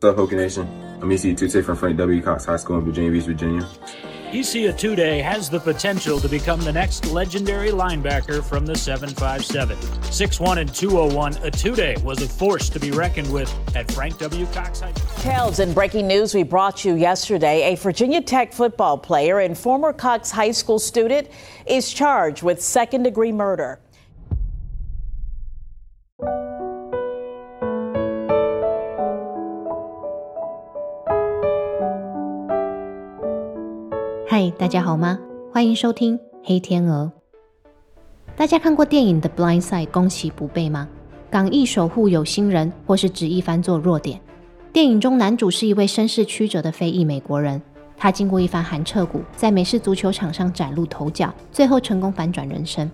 What's up, Hokie Nation? I'm EC Tute from Frank W. Cox High School in Virginia Beach, Virginia. EC Atude has the potential to become the next legendary linebacker from the 757. 6'1 and 201, Atude was a force to be reckoned with at Frank W. Cox High School. Details and breaking news we brought you yesterday. A Virginia Tech football player and former Cox High School student is charged with second degree murder. 嗨，大家好吗？欢迎收听《黑天鹅》。大家看过电影《The Blind Side》攻其不备吗？港译守护有心人，或是直译翻作弱点。电影中男主是一位身世曲折的非裔美国人，他经过一番寒彻骨，在美式足球场上崭露头角，最后成功反转人生。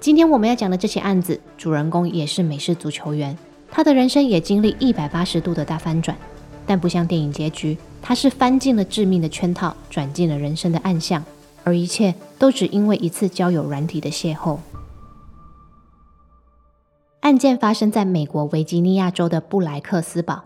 今天我们要讲的这起案子，主人公也是美式足球员，他的人生也经历一百八十度的大翻转，但不像电影结局。他是翻进了致命的圈套，转进了人生的暗巷，而一切都只因为一次交友软体的邂逅。案件发生在美国维吉尼亚州的布莱克斯堡，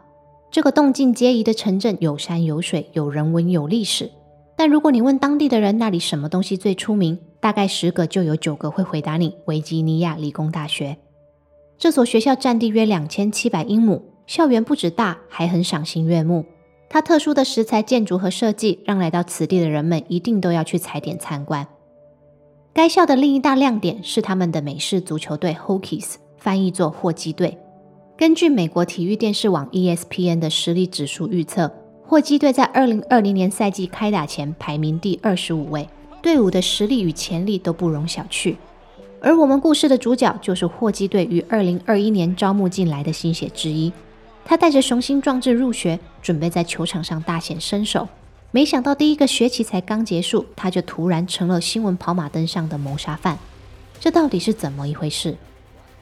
这个动静皆宜的城镇有山有水，有人文有历史。但如果你问当地的人那里什么东西最出名，大概十个就有九个会回答你：维吉尼亚理工大学。这所学校占地约两千七百英亩，校园不止大，还很赏心悦目。它特殊的石材建筑和设计，让来到此地的人们一定都要去踩点参观。该校的另一大亮点是他们的美式足球队 Hokies，翻译作霍基队。根据美国体育电视网 ESPN 的实力指数预测，霍基队在2020年赛季开打前排名第二十五位，队伍的实力与潜力都不容小觑。而我们故事的主角就是霍基队于2021年招募进来的新血之一。他带着雄心壮志入学，准备在球场上大显身手。没想到第一个学期才刚结束，他就突然成了新闻跑马灯上的谋杀犯。这到底是怎么一回事？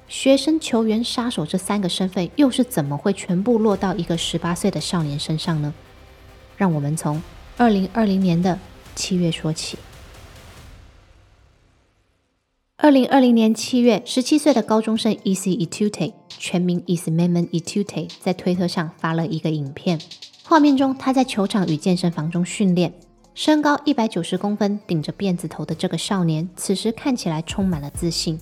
学生、球员、杀手这三个身份又是怎么会全部落到一个十八岁的少年身上呢？让我们从二零二零年的七月说起。二零二零年七月，十七岁的高中生 E.C. Etute，全名 Ismael Etute，在推特上发了一个影片。画面中，他在球场与健身房中训练。身高一百九十公分、顶着辫子头的这个少年，此时看起来充满了自信。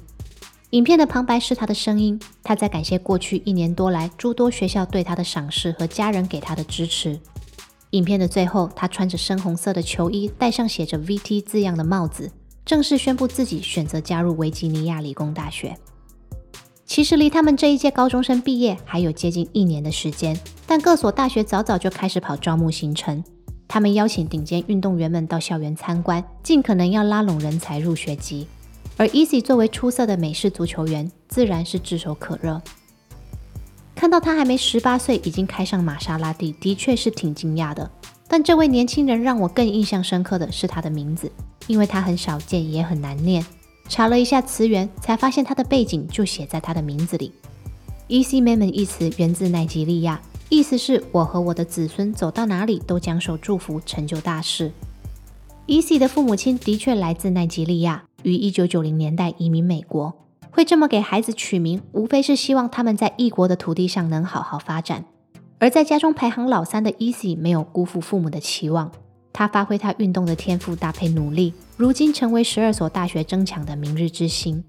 影片的旁白是他的声音，他在感谢过去一年多来诸多学校对他的赏识和家人给他的支持。影片的最后，他穿着深红色的球衣，戴上写着 “VT” 字样的帽子。正式宣布自己选择加入维吉尼亚理工大学。其实离他们这一届高中生毕业还有接近一年的时间，但各所大学早早就开始跑招募行程。他们邀请顶尖运动员们到校园参观，尽可能要拉拢人才入学籍。而 Easy 作为出色的美式足球员，自然是炙手可热。看到他还没十八岁，已经开上玛莎拉蒂，的确是挺惊讶的。但这位年轻人让我更印象深刻的是他的名字，因为他很少见也很难念。查了一下词源，才发现他的背景就写在他的名字里。e c m a m m n 一词源自奈及利亚，意思是我和我的子孙走到哪里都将受祝福，成就大事。E.C. 的父母亲的确来自奈及利亚，于1990年代移民美国。会这么给孩子取名，无非是希望他们在异国的土地上能好好发展。而在家中排行老三的 Easy 没有辜负父母的期望，他发挥他运动的天赋，搭配努力，如今成为十二所大学争抢的明日之星。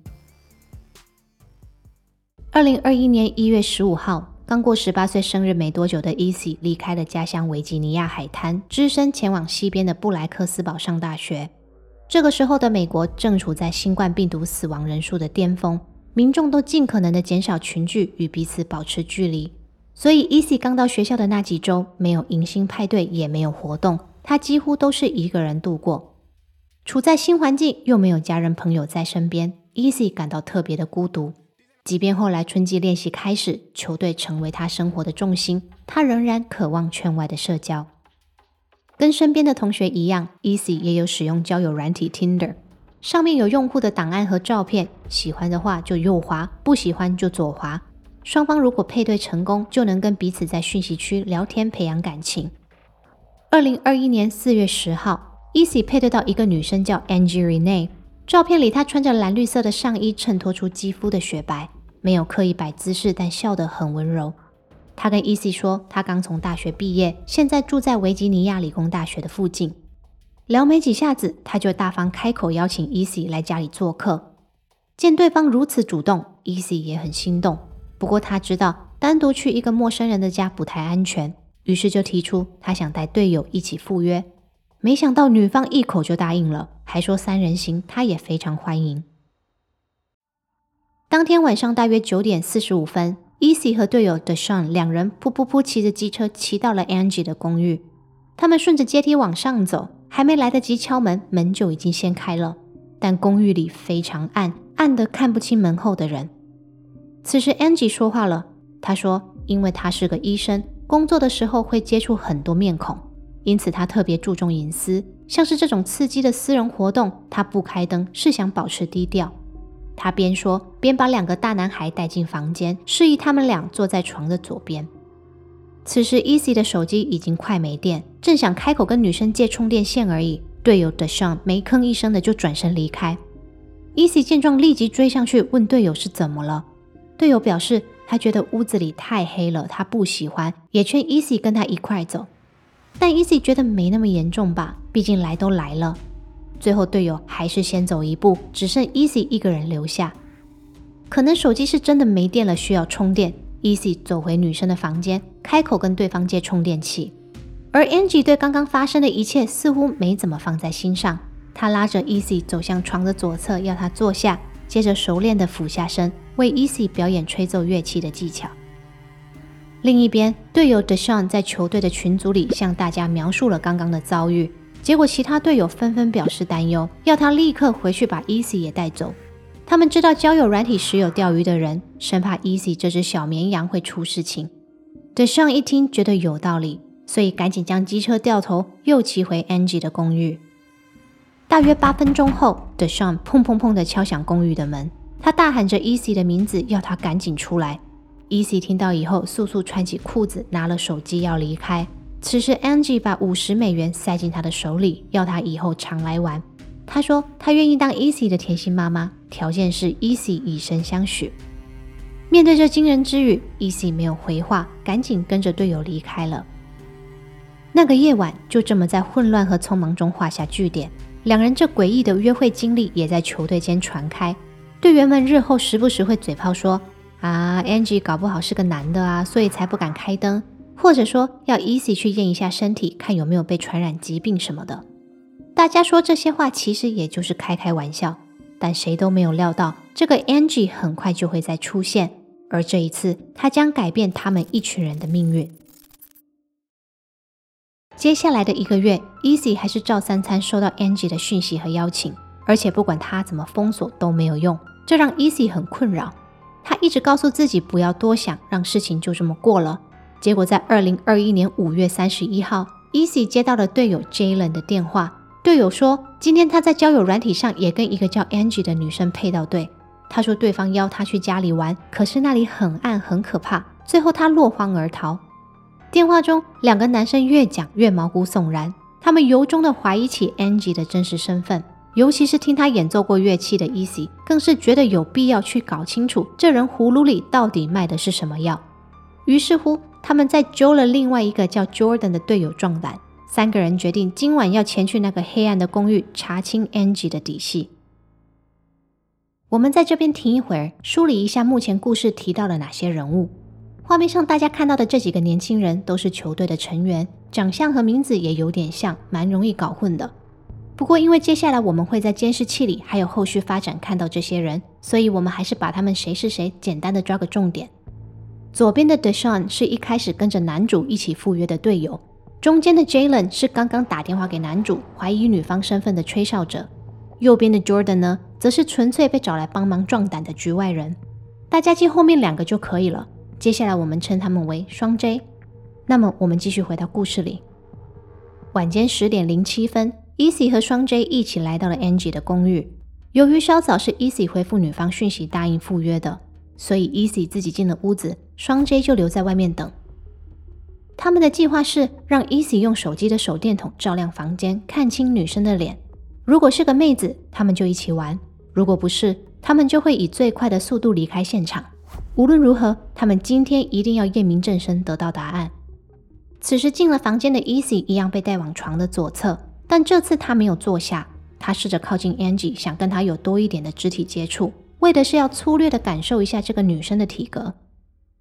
二零二一年一月十五号，刚过十八岁生日没多久的 Easy 离开了家乡维吉尼亚海滩，只身前往西边的布莱克斯堡上大学。这个时候的美国正处在新冠病毒死亡人数的巅峰，民众都尽可能的减少群聚，与彼此保持距离。所以，Easy 刚到学校的那几周，没有迎新派对，也没有活动，他几乎都是一个人度过。处在新环境，又没有家人朋友在身边，Easy 感到特别的孤独。即便后来春季练习开始，球队成为他生活的重心，他仍然渴望圈外的社交。跟身边的同学一样，Easy 也有使用交友软体 Tinder，上面有用户的档案和照片，喜欢的话就右滑，不喜欢就左滑。双方如果配对成功，就能跟彼此在讯息区聊天，培养感情。二零二一年四月十号，Easy 配对到一个女生叫 Angie Renee，照片里她穿着蓝绿色的上衣，衬托出肌肤的雪白，没有刻意摆姿势，但笑得很温柔。她跟 E.C 说，她刚从大学毕业，现在住在维吉尼亚理工大学的附近。聊没几下子，她就大方开口邀请 E.C 来家里做客。见对方如此主动，E.C 也很心动。不过他知道单独去一个陌生人的家不太安全，于是就提出他想带队友一起赴约。没想到女方一口就答应了，还说三人行他也非常欢迎。当天晚上大约九点四十五分，E.C 和队友 Deshawn 两人噗噗噗骑着机车骑到了 Angie 的公寓。他们顺着阶梯往上走，还没来得及敲门，门就已经掀开了。但公寓里非常暗，暗得看不清门后的人。此时 Angie 说话了，她说：“因为她是个医生，工作的时候会接触很多面孔，因此她特别注重隐私，像是这种刺激的私人活动，她不开灯是想保持低调。”他边说边把两个大男孩带进房间，示意他们俩坐在床的左边。此时，Easy 的手机已经快没电，正想开口跟女生借充电线而已，队友 Deshawn 没吭一声的就转身离开。e c 见状立即追上去问队友是怎么了。队友表示他觉得屋子里太黑了，他不喜欢，也劝 Easy 跟他一块走。但 Easy 觉得没那么严重吧，毕竟来都来了。最后，队友还是先走一步，只剩 Easy 一个人留下。可能手机是真的没电了，需要充电。Easy 走回女生的房间，开口跟对方借充电器。而 Angie 对刚刚发生的一切似乎没怎么放在心上。她拉着 Easy 走向床的左侧，要他坐下，接着熟练的俯下身为 Easy 表演吹奏乐器的技巧。另一边，队友 Deshawn 在球队的群组里向大家描述了刚刚的遭遇。结果，其他队友纷纷表示担忧，要他立刻回去把 Easy 也带走。他们知道交友软体时有钓鱼的人，生怕 Easy 这只小绵羊会出事情。德尚一听，觉得有道理，所以赶紧将机车掉头，又骑回 Angie 的公寓。大约八分钟后，德尚砰砰砰地敲响公寓的门，他大喊着 Easy 的名字，要他赶紧出来。Easy 听到以后，速速穿起裤子，拿了手机要离开。此时，Angie 把五十美元塞进他的手里，要他以后常来玩。他说他愿意当 Easy 的甜心妈妈，条件是 Easy 以身相许。面对这惊人之语，Easy 没有回话，赶紧跟着队友离开了。那个夜晚就这么在混乱和匆忙中画下句点。两人这诡异的约会经历也在球队间传开，队员们日后时不时会嘴炮说：“啊，Angie 搞不好是个男的啊，所以才不敢开灯。”或者说要 Easy 去验一下身体，看有没有被传染疾病什么的。大家说这些话其实也就是开开玩笑，但谁都没有料到这个 Angie 很快就会再出现，而这一次他将改变他们一群人的命运。接下来的一个月，Easy 还是照三餐收到 Angie 的讯息和邀请，而且不管他怎么封锁都没有用，这让 Easy 很困扰。他一直告诉自己不要多想，让事情就这么过了。结果在二零二一年五月三十一号，Easy 接到了队友 Jalen 的电话。队友说，今天他在交友软体上也跟一个叫 Angie 的女生配到对。他说对方邀他去家里玩，可是那里很暗很可怕。最后他落荒而逃。电话中，两个男生越讲越毛骨悚然，他们由衷的怀疑起 Angie 的真实身份，尤其是听他演奏过乐器的 Easy，更是觉得有必要去搞清楚这人葫芦里到底卖的是什么药。于是乎。他们在揪了另外一个叫 Jordan 的队友壮胆，三个人决定今晚要前去那个黑暗的公寓查清 Angie 的底细。我们在这边停一会儿，梳理一下目前故事提到了哪些人物。画面上大家看到的这几个年轻人都是球队的成员，长相和名字也有点像，蛮容易搞混的。不过因为接下来我们会在监视器里还有后续发展看到这些人，所以我们还是把他们谁是谁简单的抓个重点。左边的 Deshawn 是一开始跟着男主一起赴约的队友，中间的 Jalen 是刚刚打电话给男主怀疑女方身份的吹哨者，右边的 Jordan 呢，则是纯粹被找来帮忙壮胆的局外人。大家记后面两个就可以了。接下来我们称他们为双 J。那么我们继续回到故事里。晚间十点零七分，Easy 和双 J 一起来到了 Angie 的公寓。由于稍早是 Easy 回复女方讯息答应赴约的。所以，Easy 自己进了屋子，双 J 就留在外面等。他们的计划是让 Easy 用手机的手电筒照亮房间，看清女生的脸。如果是个妹子，他们就一起玩；如果不是，他们就会以最快的速度离开现场。无论如何，他们今天一定要验明正身，得到答案。此时进了房间的 Easy 一样被带往床的左侧，但这次他没有坐下，他试着靠近 Angie，想跟她有多一点的肢体接触，为的是要粗略的感受一下这个女生的体格。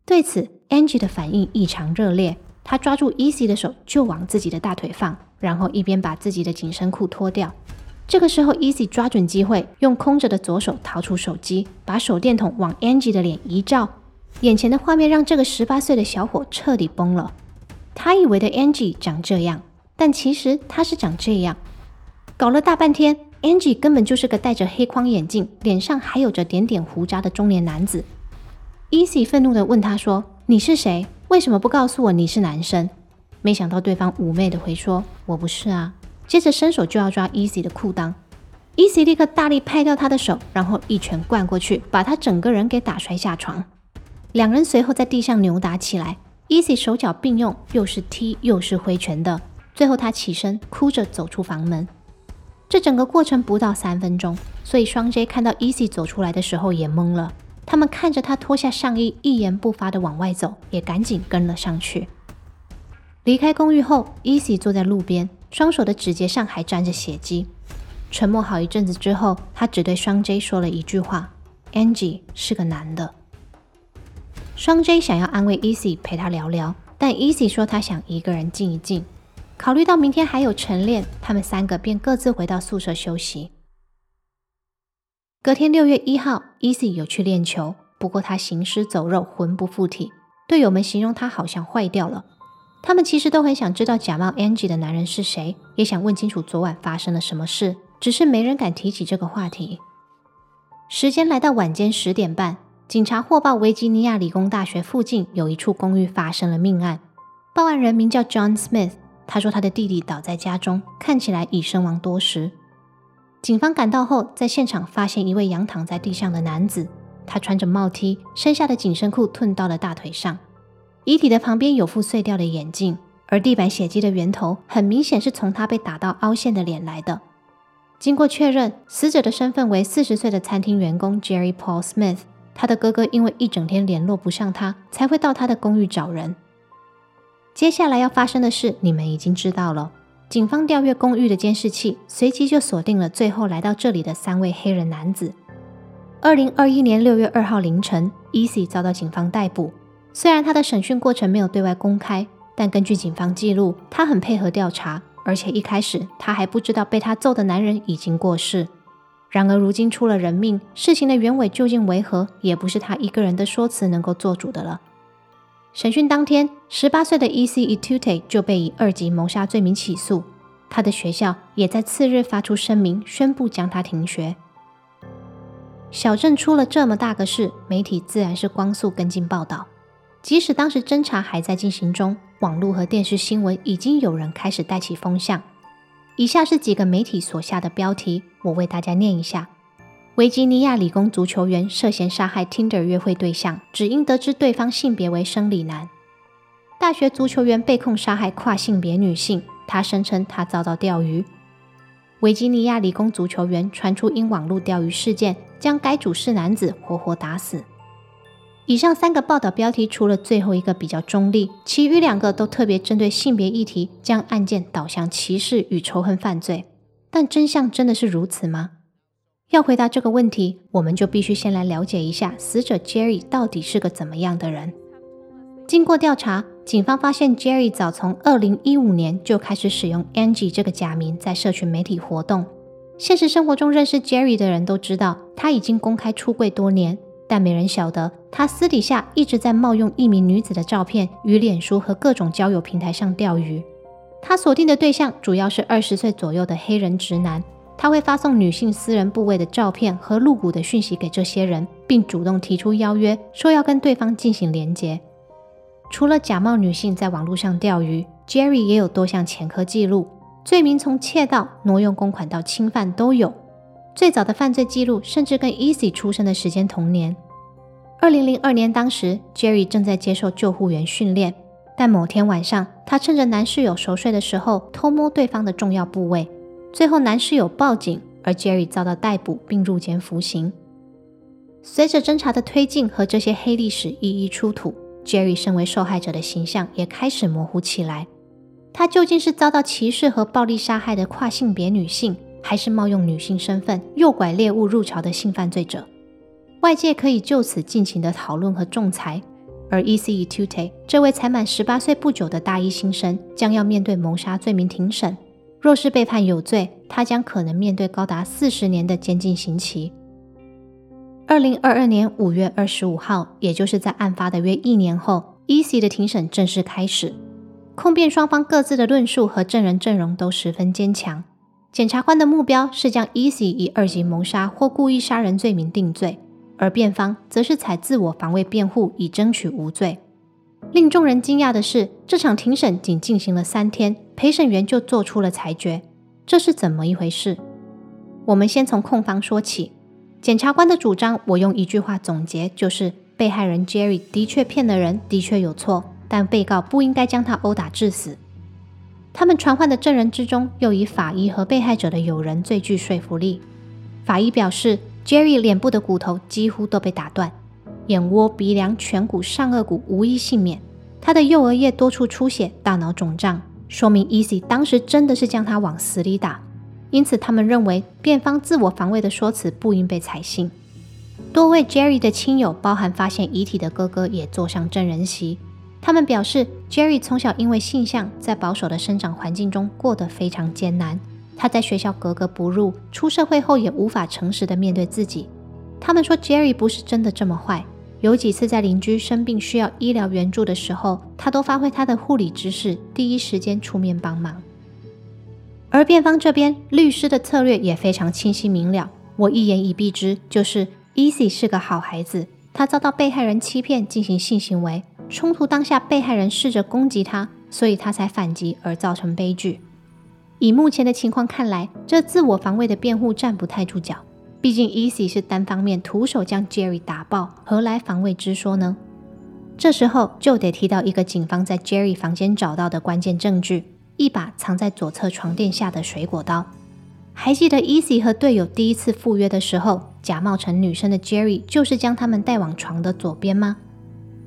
对此，Angie 的反应异常热烈，她抓住 Easy 的手就往自己的大腿放，然后一边把自己的紧身裤脱掉。这个时候，Easy 抓准机会，用空着的左手掏出手机，把手电筒往 Angie 的脸一照，眼前的画面让这个十八岁的小伙彻底崩了。他以为的 Angie 长这样，但其实他是长这样。搞了大半天，Angie 根本就是个戴着黑框眼镜、脸上还有着点点胡渣的中年男子。Easy 愤怒地问他说：“你是谁？为什么不告诉我你是男生？”没想到对方妩媚地回说：“我不是啊。”接着伸手就要抓 Easy 的裤裆，Easy 立刻大力拍掉他的手，然后一拳灌过去，把他整个人给打摔下床。两人随后在地上扭打起来，Easy 手脚并用，又是踢又是挥拳的。最后他起身，哭着走出房门。这整个过程不到三分钟，所以双 J 看到 Easy 走出来的时候也懵了。他们看着他脱下上衣，一言不发的往外走，也赶紧跟了上去。离开公寓后，Easy 坐在路边。双手的指节上还沾着血迹。沉默好一阵子之后，他只对双 J 说了一句话：“Angie 是个男的。”双 J 想要安慰 Easy 陪他聊聊，但 Easy 说他想一个人静一静。考虑到明天还有晨练，他们三个便各自回到宿舍休息。隔天六月一号，Easy 有去练球，不过他行尸走肉，魂不附体。队友们形容他好像坏掉了。他们其实都很想知道假冒 Angie 的男人是谁，也想问清楚昨晚发生了什么事，只是没人敢提起这个话题。时间来到晚间十点半，警察获报维吉尼亚理工大学附近有一处公寓发生了命案，报案人名叫 John Smith，他说他的弟弟倒在家中，看起来已身亡多时。警方赶到后，在现场发现一位仰躺在地上的男子，他穿着帽 T，身下的紧身裤褪到了大腿上。遗体的旁边有副碎掉的眼镜，而地板血迹的源头很明显是从他被打到凹陷的脸来的。经过确认，死者的身份为四十岁的餐厅员工 Jerry Paul Smith。他的哥哥因为一整天联络不上他，才会到他的公寓找人。接下来要发生的事，你们已经知道了。警方调阅公寓的监视器，随即就锁定了最后来到这里的三位黑人男子。二零二一年六月二号凌晨，Easy 遭到警方逮捕。虽然他的审讯过程没有对外公开，但根据警方记录，他很配合调查，而且一开始他还不知道被他揍的男人已经过世。然而如今出了人命，事情的原委究竟为何，也不是他一个人的说辞能够做主的了。审讯当天，十八岁的 E.C. Etute 就被以二级谋杀罪名起诉，他的学校也在次日发出声明，宣布将他停学。小镇出了这么大个事，媒体自然是光速跟进报道。即使当时侦查还在进行中，网络和电视新闻已经有人开始带起风向。以下是几个媒体所下的标题，我为大家念一下：维吉尼亚理工足球员涉嫌杀害 Tinder 约会对象，只因得知对方性别为生理男；大学足球员被控杀害跨性别女性，他声称他遭到钓鱼；维吉尼亚理工足球员传出因网络钓鱼事件，将该主事男子活活打死。以上三个报道标题，除了最后一个比较中立，其余两个都特别针对性别议题，将案件导向歧视与仇恨犯罪。但真相真的是如此吗？要回答这个问题，我们就必须先来了解一下死者 Jerry 到底是个怎么样的人。经过调查，警方发现 Jerry 早从2015年就开始使用 Angie 这个假名在社群媒体活动。现实生活中认识 Jerry 的人都知道，他已经公开出柜多年。但没人晓得，他私底下一直在冒用一名女子的照片，于脸书和各种交友平台上钓鱼。他锁定的对象主要是二十岁左右的黑人直男，他会发送女性私人部位的照片和露骨的讯息给这些人，并主动提出邀约，说要跟对方进行连结。除了假冒女性在网络上钓鱼，Jerry 也有多项前科记录，罪名从窃盗、挪用公款到侵犯都有。最早的犯罪记录甚至跟 Easy 出生的时间同年。二零零二年，当时 Jerry 正在接受救护员训练，但某天晚上，他趁着男室友熟睡的时候偷摸对方的重要部位，最后男室友报警，而 Jerry 遭到逮捕并入监服刑。随着侦查的推进和这些黑历史一一出土，Jerry 身为受害者的形象也开始模糊起来。他究竟是遭到歧视和暴力杀害的跨性别女性，还是冒用女性身份诱拐猎物入巢的性犯罪者？外界可以就此尽情的讨论和仲裁。而 E.C. Tute 这位才满十八岁不久的大一新生，将要面对谋杀罪名庭审。若是被判有罪，他将可能面对高达四十年的监禁刑期。二零二二年五月二十五号，也就是在案发的约一年后，Easy 的庭审正式开始。控辩双方各自的论述和证人阵容都十分坚强。检察官的目标是将 Easy 以二级谋杀或故意杀人罪名定罪，而辩方则是采自我防卫辩护以争取无罪。令众人惊讶的是，这场庭审仅进行了三天，陪审员就做出了裁决。这是怎么一回事？我们先从控方说起。检察官的主张，我用一句话总结，就是被害人 Jerry 的确骗了人，的确有错，但被告不应该将他殴打致死。他们传唤的证人之中，又以法医和被害者的友人最具说服力。法医表示，Jerry 脸部的骨头几乎都被打断。眼窝、鼻梁、颧骨、上颚骨无一幸免。他的右额叶多处出血，大脑肿胀，说明 Easy 当时真的是将他往死里打。因此，他们认为辩方自我防卫的说辞不应被采信。多位 Jerry 的亲友，包含发现遗体的哥哥，也坐上证人席。他们表示，Jerry 从小因为性向，在保守的生长环境中过得非常艰难。他在学校格格不入，出社会后也无法诚实的面对自己。他们说，Jerry 不是真的这么坏。有几次在邻居生病需要医疗援助的时候，他都发挥他的护理知识，第一时间出面帮忙。而辩方这边律师的策略也非常清晰明了，我一言以蔽之，就是 Easy 是个好孩子，他遭到被害人欺骗进行性行为，冲突当下被害人试着攻击他，所以他才反击而造成悲剧。以目前的情况看来，这自我防卫的辩护站不太住脚。毕竟，Easy 是单方面徒手将 Jerry 打爆，何来防卫之说呢？这时候就得提到一个警方在 Jerry 房间找到的关键证据：一把藏在左侧床垫下的水果刀。还记得 Easy 和队友第一次赴约的时候，假冒成女生的 Jerry 就是将他们带往床的左边吗？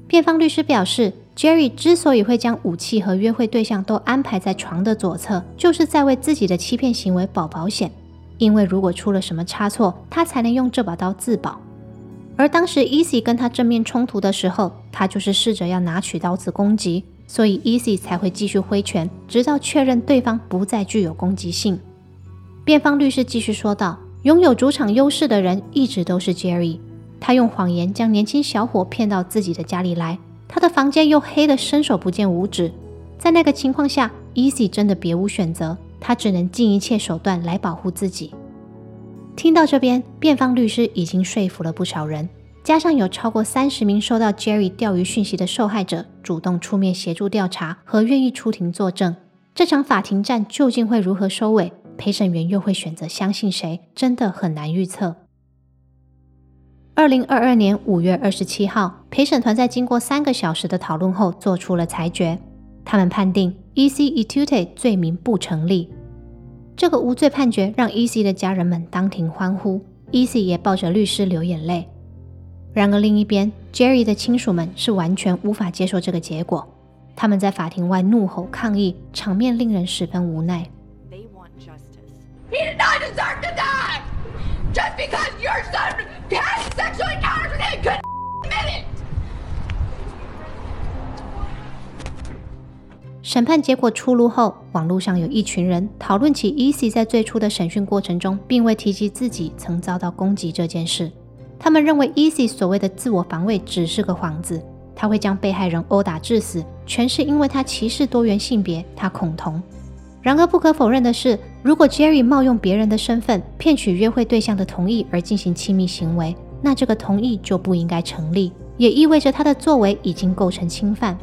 辩方律师表示，Jerry 之所以会将武器和约会对象都安排在床的左侧，就是在为自己的欺骗行为保保险。因为如果出了什么差错，他才能用这把刀自保。而当时 Easy 跟他正面冲突的时候，他就是试着要拿取刀子攻击，所以 Easy 才会继续挥拳，直到确认对方不再具有攻击性。辩方律师继续说道：“拥有主场优势的人一直都是 Jerry，他用谎言将年轻小伙骗到自己的家里来，他的房间又黑得伸手不见五指，在那个情况下，Easy 真的别无选择。”他只能尽一切手段来保护自己。听到这边，辩方律师已经说服了不少人，加上有超过三十名收到 Jerry 钓鱼讯息的受害者主动出面协助调查和愿意出庭作证，这场法庭战究竟会如何收尾？陪审员又会选择相信谁？真的很难预测。二零二二年五月二十七号，陪审团在经过三个小时的讨论后做出了裁决，他们判定。E.C. Etute 罪名不成立，这个无罪判决让 E.C. 的家人们当庭欢呼，E.C. 也抱着律师流眼泪。然而另一边，Jerry 的亲属们是完全无法接受这个结果，他们在法庭外怒吼抗议，场面令人十分无奈。审判结果出炉后，网络上有一群人讨论起 Easy 在最初的审讯过程中，并未提及自己曾遭到攻击这件事。他们认为 Easy 所谓的自我防卫只是个幌子，他会将被害人殴打致死，全是因为他歧视多元性别，他恐同。然而不可否认的是，如果 Jerry 冒用别人的身份骗取约会对象的同意而进行亲密行为，那这个同意就不应该成立，也意味着他的作为已经构成侵犯。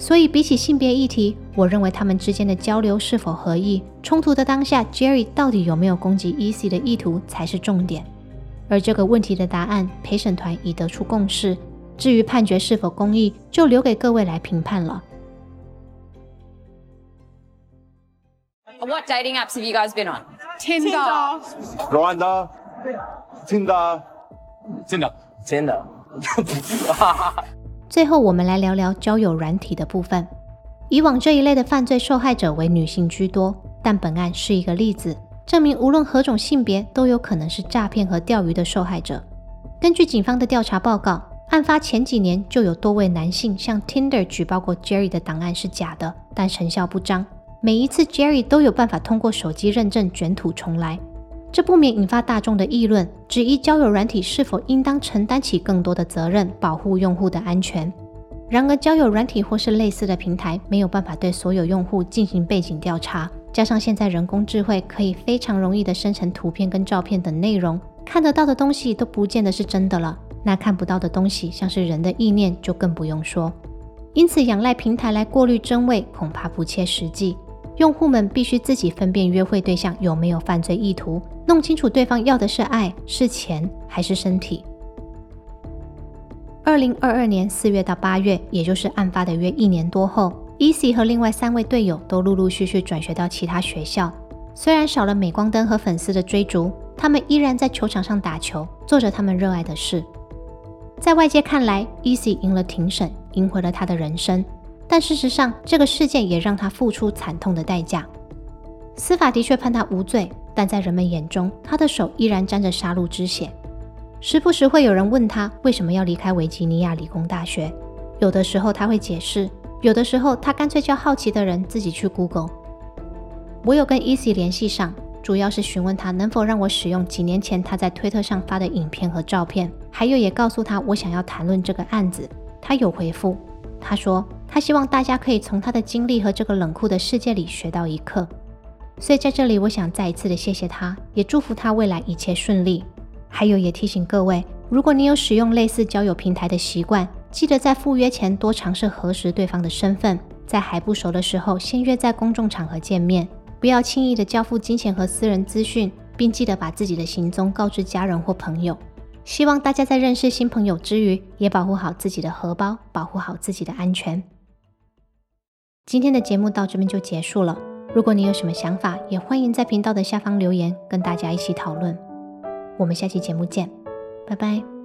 所以，比起性别议题，我认为他们之间的交流是否合意，冲突的当下，Jerry 到底有没有攻击 Easy 的意图才是重点。而这个问题的答案，陪审团已得出共识。至于判决是否公义，就留给各位来评判了。What dating apps have you guys been on? Tinder. Grinder, Tinder, Tinder. 真的。最后，我们来聊聊交友软体的部分。以往这一类的犯罪受害者为女性居多，但本案是一个例子，证明无论何种性别都有可能是诈骗和钓鱼的受害者。根据警方的调查报告，案发前几年就有多位男性向 Tinder 举报过 Jerry 的档案是假的，但成效不彰。每一次 Jerry 都有办法通过手机认证卷土重来，这不免引发大众的议论，质疑交友软体是否应当承担起更多的责任，保护用户的安全。然而，交友软体或是类似的平台没有办法对所有用户进行背景调查，加上现在人工智慧可以非常容易的生成图片跟照片等内容，看得到的东西都不见得是真的了。那看不到的东西，像是人的意念，就更不用说。因此，仰赖平台来过滤真伪，恐怕不切实际。用户们必须自己分辨约会对象有没有犯罪意图，弄清楚对方要的是爱、是钱还是身体。二零二二年四月到八月，也就是案发的约一年多后，Easy 和另外三位队友都陆陆续续转学到其他学校。虽然少了镁光灯和粉丝的追逐，他们依然在球场上打球，做着他们热爱的事。在外界看来，Easy 赢了庭审，赢回了他的人生。但事实上，这个事件也让他付出惨痛的代价。司法的确判他无罪，但在人们眼中，他的手依然沾着杀戮之血。时不时会有人问他为什么要离开维吉尼亚理工大学，有的时候他会解释，有的时候他干脆叫好奇的人自己去 Google。我有跟 e c 联系上，主要是询问他能否让我使用几年前他在推特上发的影片和照片，还有也告诉他我想要谈论这个案子。他有回复，他说。他希望大家可以从他的经历和这个冷酷的世界里学到一课，所以在这里我想再一次的谢谢他，也祝福他未来一切顺利。还有也提醒各位，如果你有使用类似交友平台的习惯，记得在赴约前多尝试核实对方的身份，在还不熟的时候先约在公众场合见面，不要轻易的交付金钱和私人资讯，并记得把自己的行踪告知家人或朋友。希望大家在认识新朋友之余，也保护好自己的荷包，保护好自己的安全。今天的节目到这边就结束了。如果你有什么想法，也欢迎在频道的下方留言，跟大家一起讨论。我们下期节目见，拜拜。